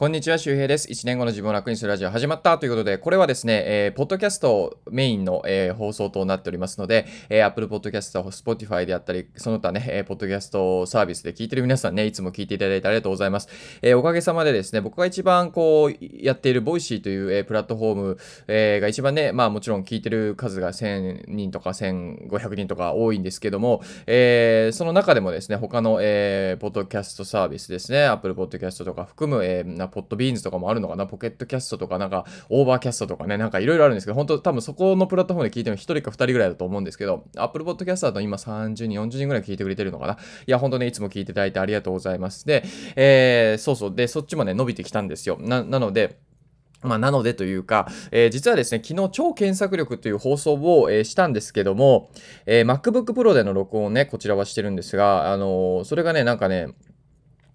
こんにちは、周平です。1年後の自分を楽にするラジオ始まったということで、これはですね、えー、ポッドキャストメインの、えー、放送となっておりますので、えー、Apple Podcast、Spotify であったり、その他ね、えー、ポッドキャストサービスで聞いてる皆さんね、いつも聞いていただいてありがとうございます。えー、おかげさまでですね、僕が一番こう、やっている Voicy という、えー、プラットフォーム、えー、が一番ね、まあもちろん聞いてる数が1000人とか1500人とか多いんですけども、えー、その中でもですね、他の、えー、ポッドキャストサービスですね、Apple Podcast とか含む、えー、ポッドビーンズとかもあるのかな、 Pocket Casts とか、なんか、 Overcast とかね、なんかいろいろあるんですけど、本当多分そこのプラットフォームで聞いてるの1人か2人ぐらいだと思うんですけど、Apple Podcast だと今30人、40人ぐらい聞いてくれてるのかな？いや、本当ね、いつも聞いていただいてありがとうございます。で、えー、そうそう、で、そっちもね、伸びてきたんですよ。な、なので、まあ、なのでというか、えー、実はですね、昨日超検索力という放送を、えー、したんですけども、えー、MacBook Pro での録音をね、こちらはしてるんですが、あのそれがね、なんかね、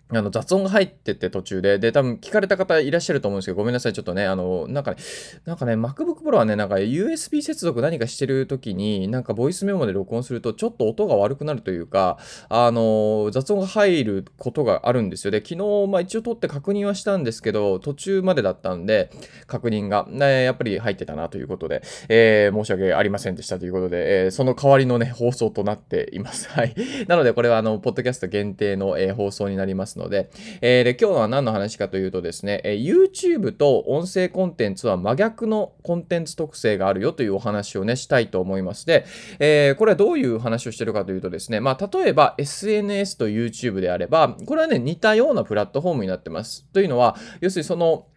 あの雑音が入ってて途中で、で、多分聞かれた方いらっしゃると思うんですけど、ごめんなさい、ちょっとね、あの、なんかね、なんかね、MacBook Pro はね、なんか USB 接続何かしてる時に、なんかボイスメモで録音すると、ちょっと音が悪くなるというか、あの、雑音が入ることがあるんですよ。で、昨日、まあ一応撮って確認はしたんですけど、途中までだったんで、確認が、ね、やっぱり入ってたなということで、えー、申し訳ありませんでしたということで、えー、その代わりのね、放送となっています。はい。なので、これはあの、ポッドキャスト限定の、えー、放送になりますので、えー、で、今日は何の話かというとですね、え、YouTube と音声コンテンツは真逆のコンテンツ特性があるよというお話をね、したいと思いますで、えー、これはどういう話をしてるかというとですね、まあ、例えば SNS と YouTube であれば、これはね、似たようなプラットフォームになってます。というのは、要するにその、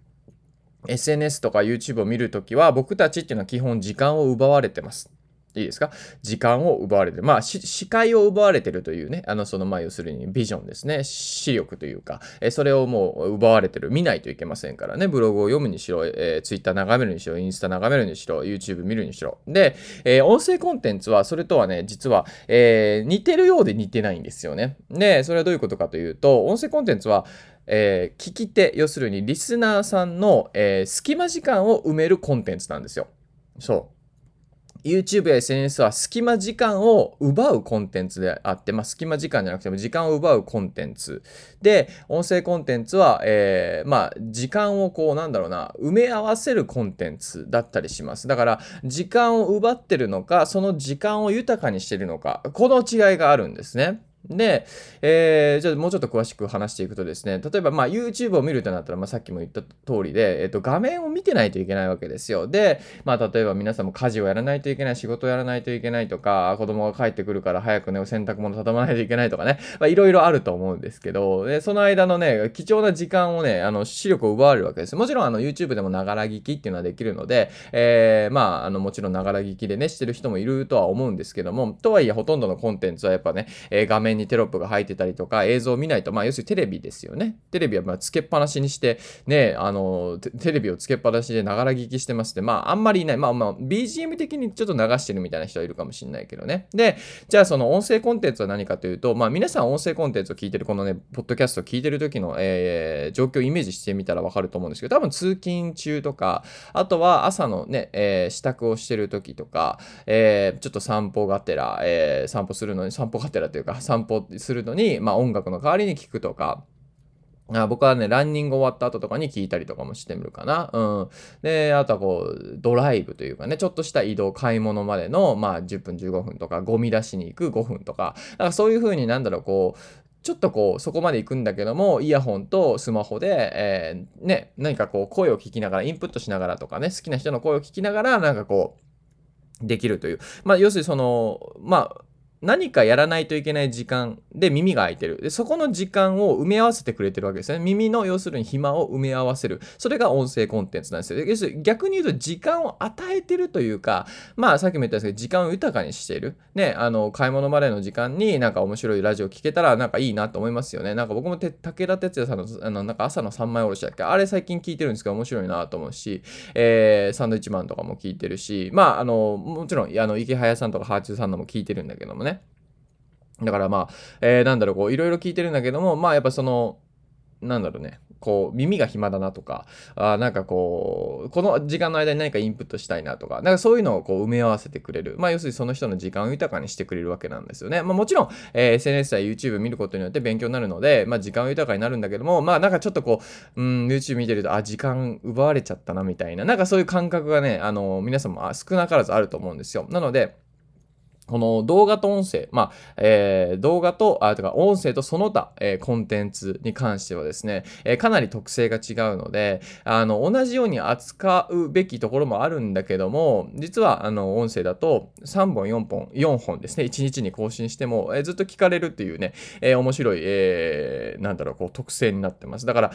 SNS とか YouTube を見るときは僕たちっていうのは基本時間を奪われてます。いいですか？時間を奪われてる。まあ、視界を奪われてるというね、あの、その、まあ、要するにビジョンですね。視力というか、えそれをもう奪われてる。見ないといけませんからね。ブログを読むにしろ、えー、Twitter 眺めるにしろ、インスタ眺めるにしろ、YouTube 見るにしろ。で、えー、音声コンテンツは、それとはね、実は、えー、似てるようで似てないんですよね。で、それはどういうことかというと、音声コンテンツは、え、聞き手、要するにリスナーさんの、え、隙間時間を埋めるコンテンツなんですよ。そう。YouTube や SNS は隙間時間を奪うコンテンツであって、まあ、隙間時間じゃなくても時間を奪うコンテンツ。で、音声コンテンツは、えー、まあ、時間をこう、なんだろうな、埋め合わせるコンテンツだったりします。だから、時間を奪ってるのか、その時間を豊かにしてるのか、この違いがあるんですね。で、えー、じゃあもうちょっと詳しく話していくとですね、例えばまあ YouTube を見るとなったら、まあ、さっきも言った通りで、えっと、画面を見てないといけないわけですよ。で、まあ例えば皆さんも家事をやらないといけない、仕事をやらないといけないとか、子供が帰ってくるから早くね、洗濯物畳まないといけないとかね、まあいろいろあると思うんですけど、でその間のね、貴重な時間をね、あの、視力を奪われるわけです。もちろんあの YouTube でもながら聞きっていうのはできるので、えー、まあ、あの、もちろんながら聞きでね、してる人もいるとは思うんですけども、とはいえほとんどのコンテンツはやっぱね、えー、画面にテロップが入ってたりとか映像を見ないと、まあ、要するにテレビですよね。テレビはまつけっぱなしにして、ね、あの、テレビをつけっぱなしでながら聞きしてますって、まあ、あんまりいない。まあまあ、BGM 的にちょっと流してるみたいな人はいるかもしれないけどね。で、じゃあその音声コンテンツは何かというと、まあ、皆さん音声コンテンツを聞いてる、このね、ポッドキャストを聞いてる時の、えー、状況をイメージしてみたらわかると思うんですけど、多分通勤中とか、あとは朝のね、えー、支度をしてる時とか、えー、ちょっと散歩がてら、えー、散歩するのに、散歩がてらというか、散散歩するのに、まあ、音楽の代わりに聞くとか、あ僕はね、ランニング終わった後とかに聞いたりとかもしてみるかな。うん。で、あとはこう、ドライブというかね、ちょっとした移動、買い物までの、まあ、10分15分とか、ゴミ出しに行く5分とか、だからそういう風になんだろう、こう、ちょっとこう、そこまで行くんだけども、イヤホンとスマホで、えー、ね、何かこう、声を聞きながら、インプットしながらとかね、好きな人の声を聞きながら、なんかこう、できるという。まあ、要するにその、まあ、何かやらないといけない時間で耳が開いてる。で、そこの時間を埋め合わせてくれてるわけですね。耳の要するに暇を埋め合わせる。それが音声コンテンツなんですよ。要するに逆に言うと時間を与えてるというか、まあさっきも言ったんですけど、時間を豊かにしている。ね、あの、買い物までの時間になんか面白いラジオ聞けたらなんかいいなと思いますよね。なんか僕も武田鉄矢さんのあのなんか朝の3枚おろしだっけ？あれ最近聞いてるんですけど面白いなと思うし、えー、サンドイッチマンとかも聞いてるし、まああの、もちろんあの池早さんとかハーチューさんのも聞いてるんだけどもね。だからまあ、えー、なんだろう、こう、いろいろ聞いてるんだけども、まあやっぱその、なんだろうね、こう、耳が暇だなとか、あなんかこう、この時間の間に何かインプットしたいなとか、なんかそういうのをこう埋め合わせてくれる。まあ、要するにその人の時間を豊かにしてくれるわけなんですよね。まあ、もちろん、えー、SNS や YouTube 見ることによって勉強になるので、まあ、時間は豊かになるんだけども、まあ、なんかちょっとこう、うん、YouTube 見てると、あ、時間奪われちゃったな、みたいな、なんかそういう感覚がね、あの、皆さんも少なからずあると思うんですよ。なので、この動画と音声、まあ、えー、動画と、あ、とか音声とその他、えー、コンテンツに関してはですね、えー、かなり特性が違うので、あの、同じように扱うべきところもあるんだけども、実は、あの、音声だと3本、4本、4本ですね、1日に更新しても、え、ずっと聞かれるっていうね、え、面白い、えー、なんだろう、こう、特性になってます。だから、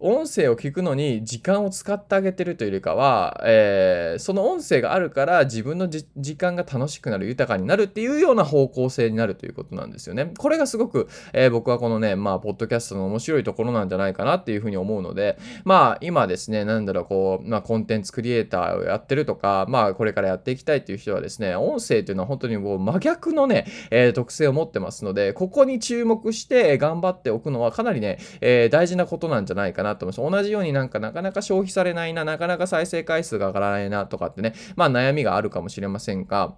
音声を聞くのに時間を使ってあげてるというよりかは、えー、その音声があるから自分の時間が楽しくなる、豊かになるっていうような方向性になるということなんですよね。これがすごく、えー、僕はこのね、まあ、ポッドキャストの面白いところなんじゃないかなっていうふうに思うので、まあ、今ですね、なんだろう、こう、まあ、コンテンツクリエイターをやってるとか、まあ、これからやっていきたいっていう人はですね、音声っていうのは本当にもう真逆のね、えー、特性を持ってますので、ここに注目して頑張っておくのはかなりね、えー、大事なことなんじゃないかなと思います。同じようになんかなかなか消費されないな、なかなか再生回数が上がらないなとかってね、まあ悩みがあるかもしれませんが、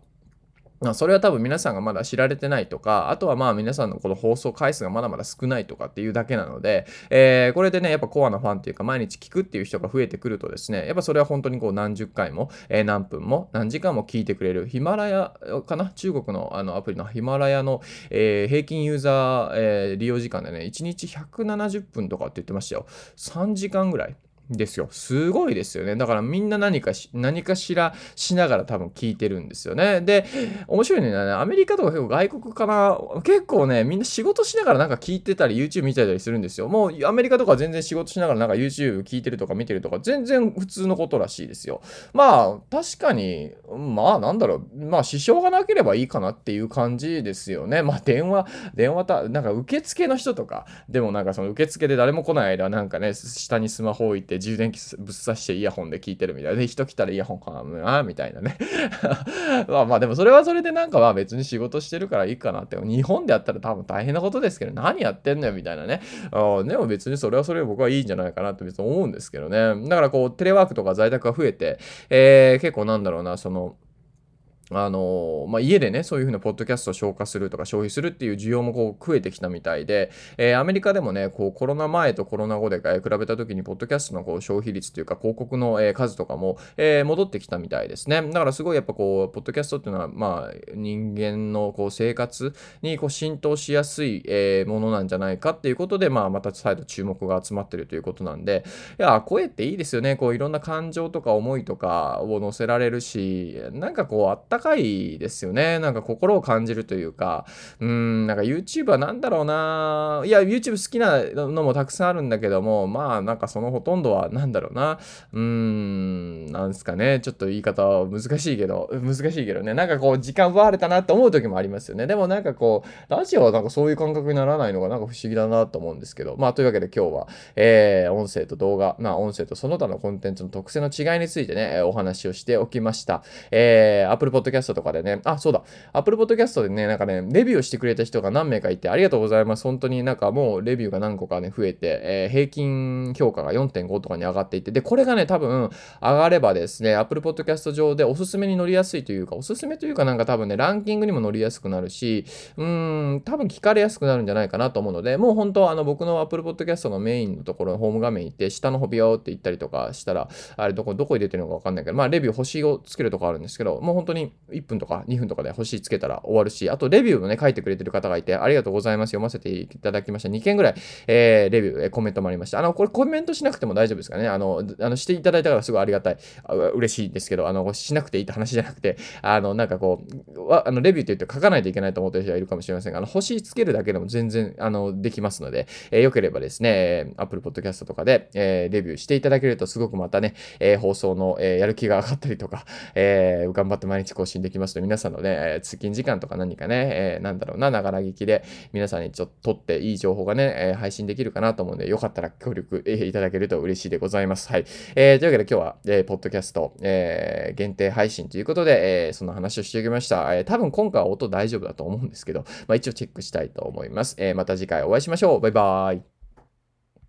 それは多分皆さんがまだ知られてないとか、あとはまあ皆さんのこの放送回数がまだまだ少ないとかっていうだけなので、えー、これでね、やっぱコアなファンっていうか毎日聞くっていう人が増えてくるとですね、やっぱそれは本当にこう何十回も、えー、何分も何時間も聞いてくれるヒマラヤかな？中国のあのアプリのヒマラヤの、えー、平均ユーザー、え利用時間でね、1日170分とかって言ってましたよ。3時間ぐらい。ですよ。すごいですよね。だからみんな何かし、何かしらしながら多分聞いてるんですよね。で、面白いのはね。アメリカとか結構外国かな。結構ね、みんな仕事しながらなんか聞いてたり、YouTube 見てたりするんですよ。もうアメリカとか全然仕事しながらなんか YouTube 聞いてるとか見てるとか、全然普通のことらしいですよ。まあ、確かに、まあなんだろう。まあ支障がなければいいかなっていう感じですよね。まあ電話、電話た、なんか受付の人とか、でもなんかその受付で誰も来ない間なんかね、下にスマホ置いて、充電器ぶっ刺してイヤホンで聞いてるみたい。で、人来たらイヤホンかなみたいなね。まあまあでもそれはそれでなんかまあ別に仕事してるからいいかなって。日本でやったら多分大変なことですけど、何やってんのよみたいなね。あでも別にそれはそれで僕はいいんじゃないかなって別に思うんですけどね。だからこうテレワークとか在宅が増えて、えー、結構なんだろうな、その、あのまあ、家でね、そういうふうなポッドキャストを消化するとか消費するっていう需要もこう増えてきたみたいで、えー、アメリカでもね、こうコロナ前とコロナ後で、比べた時に、ポッドキャストのこう消費率というか広告の、え数とかも、えー、戻ってきたみたいですね。だからすごいやっぱこう、ポッドキャストっていうのは、まあ、人間のこう生活にこう浸透しやすい、えー、ものなんじゃないかっていうことで、まあ、また再度注目が集まってるということなんで、いや、声っていいですよね。こういろんな感情とか思いとかを乗せられるし、なんかこう、あったかいですよね。なんか心を感じるというか、うん、なんか YouTube は何だろうな。いや、YouTube 好きなのもたくさんあるんだけども、まあなんかそのほとんどは何だろうな。うーん、なんすかね。ちょっと言い方は難しいけど、難しいけどね。なんかこう時間奪われたなって思う時もありますよね。でもなんかこう、ラジオはなんかそういう感覚にならないのがなんか不思議だなと思うんですけど。まあというわけで今日は、えー、音声と動画、まあ音声とその他のコンテンツの特性の違いについてね、お話をしておきました。えー、Apple p o Podcast とかでね、あ、そうだ。Apple Podcast でね、なんかね、レビューしてくれた人が何名かいて、ありがとうございます。本当になんかもうレビューが何個かね、増えて、えー、平均評価が4.5とかに上がっていて、で、これがね、多分上がればですね、Apple Podcast 上でおすすめに乗りやすいというか、おすすめというかなんか多分ね、ランキングにも乗りやすくなるし、うーん、多分聞かれやすくなるんじゃないかなと思うので、もう本当あの僕の Apple Podcast のメインのところのホーム画面行って、下の方ビヨーって行ったりとかしたら、あれどこ、どこに出てるのかわかんないけど、まあレビュー星をつけるとこあるんですけど、もう本当に1分とか2分とかで星つけたら終わるし、あとレビューもね、書いてくれてる方がいて、ありがとうございます。読ませていただきました。2件ぐらい、えー、レビュー、え、コメントもありました。あの、これコメントしなくても大丈夫ですかね。あの、あのしていただいたからすごいありがたい。嬉しいんですけど、あの、しなくていいって話じゃなくて、あの、なんかこう、あのレビューって言って書かないといけないと思ってる人がいるかもしれませんが、あの、星つけるだけでも全然、あの、できますので、えー、よければですね、Apple Podcast とかで、えー、レビューしていただけるとすごくまたね、えー、放送の、え、やる気が上がったりとか、え、頑張って毎日更新できますので、皆さんのね、えー、通勤時間とか何かね、えー、なんだろうな、ながら聞きで皆さんにちょっと撮っていい情報がね、えー、配信できるかなと思うんで、よかったら協力、えー、いただけると嬉しいでございます。はい。えー、というわけで今日は、えー、ポッドキャスト、えー、限定配信ということで、えー、その話をしておきました。えー、多分今回は音大丈夫だと思うんですけど、まあ一応チェックしたいと思います。えー、また次回お会いしましょう。バイバーイ。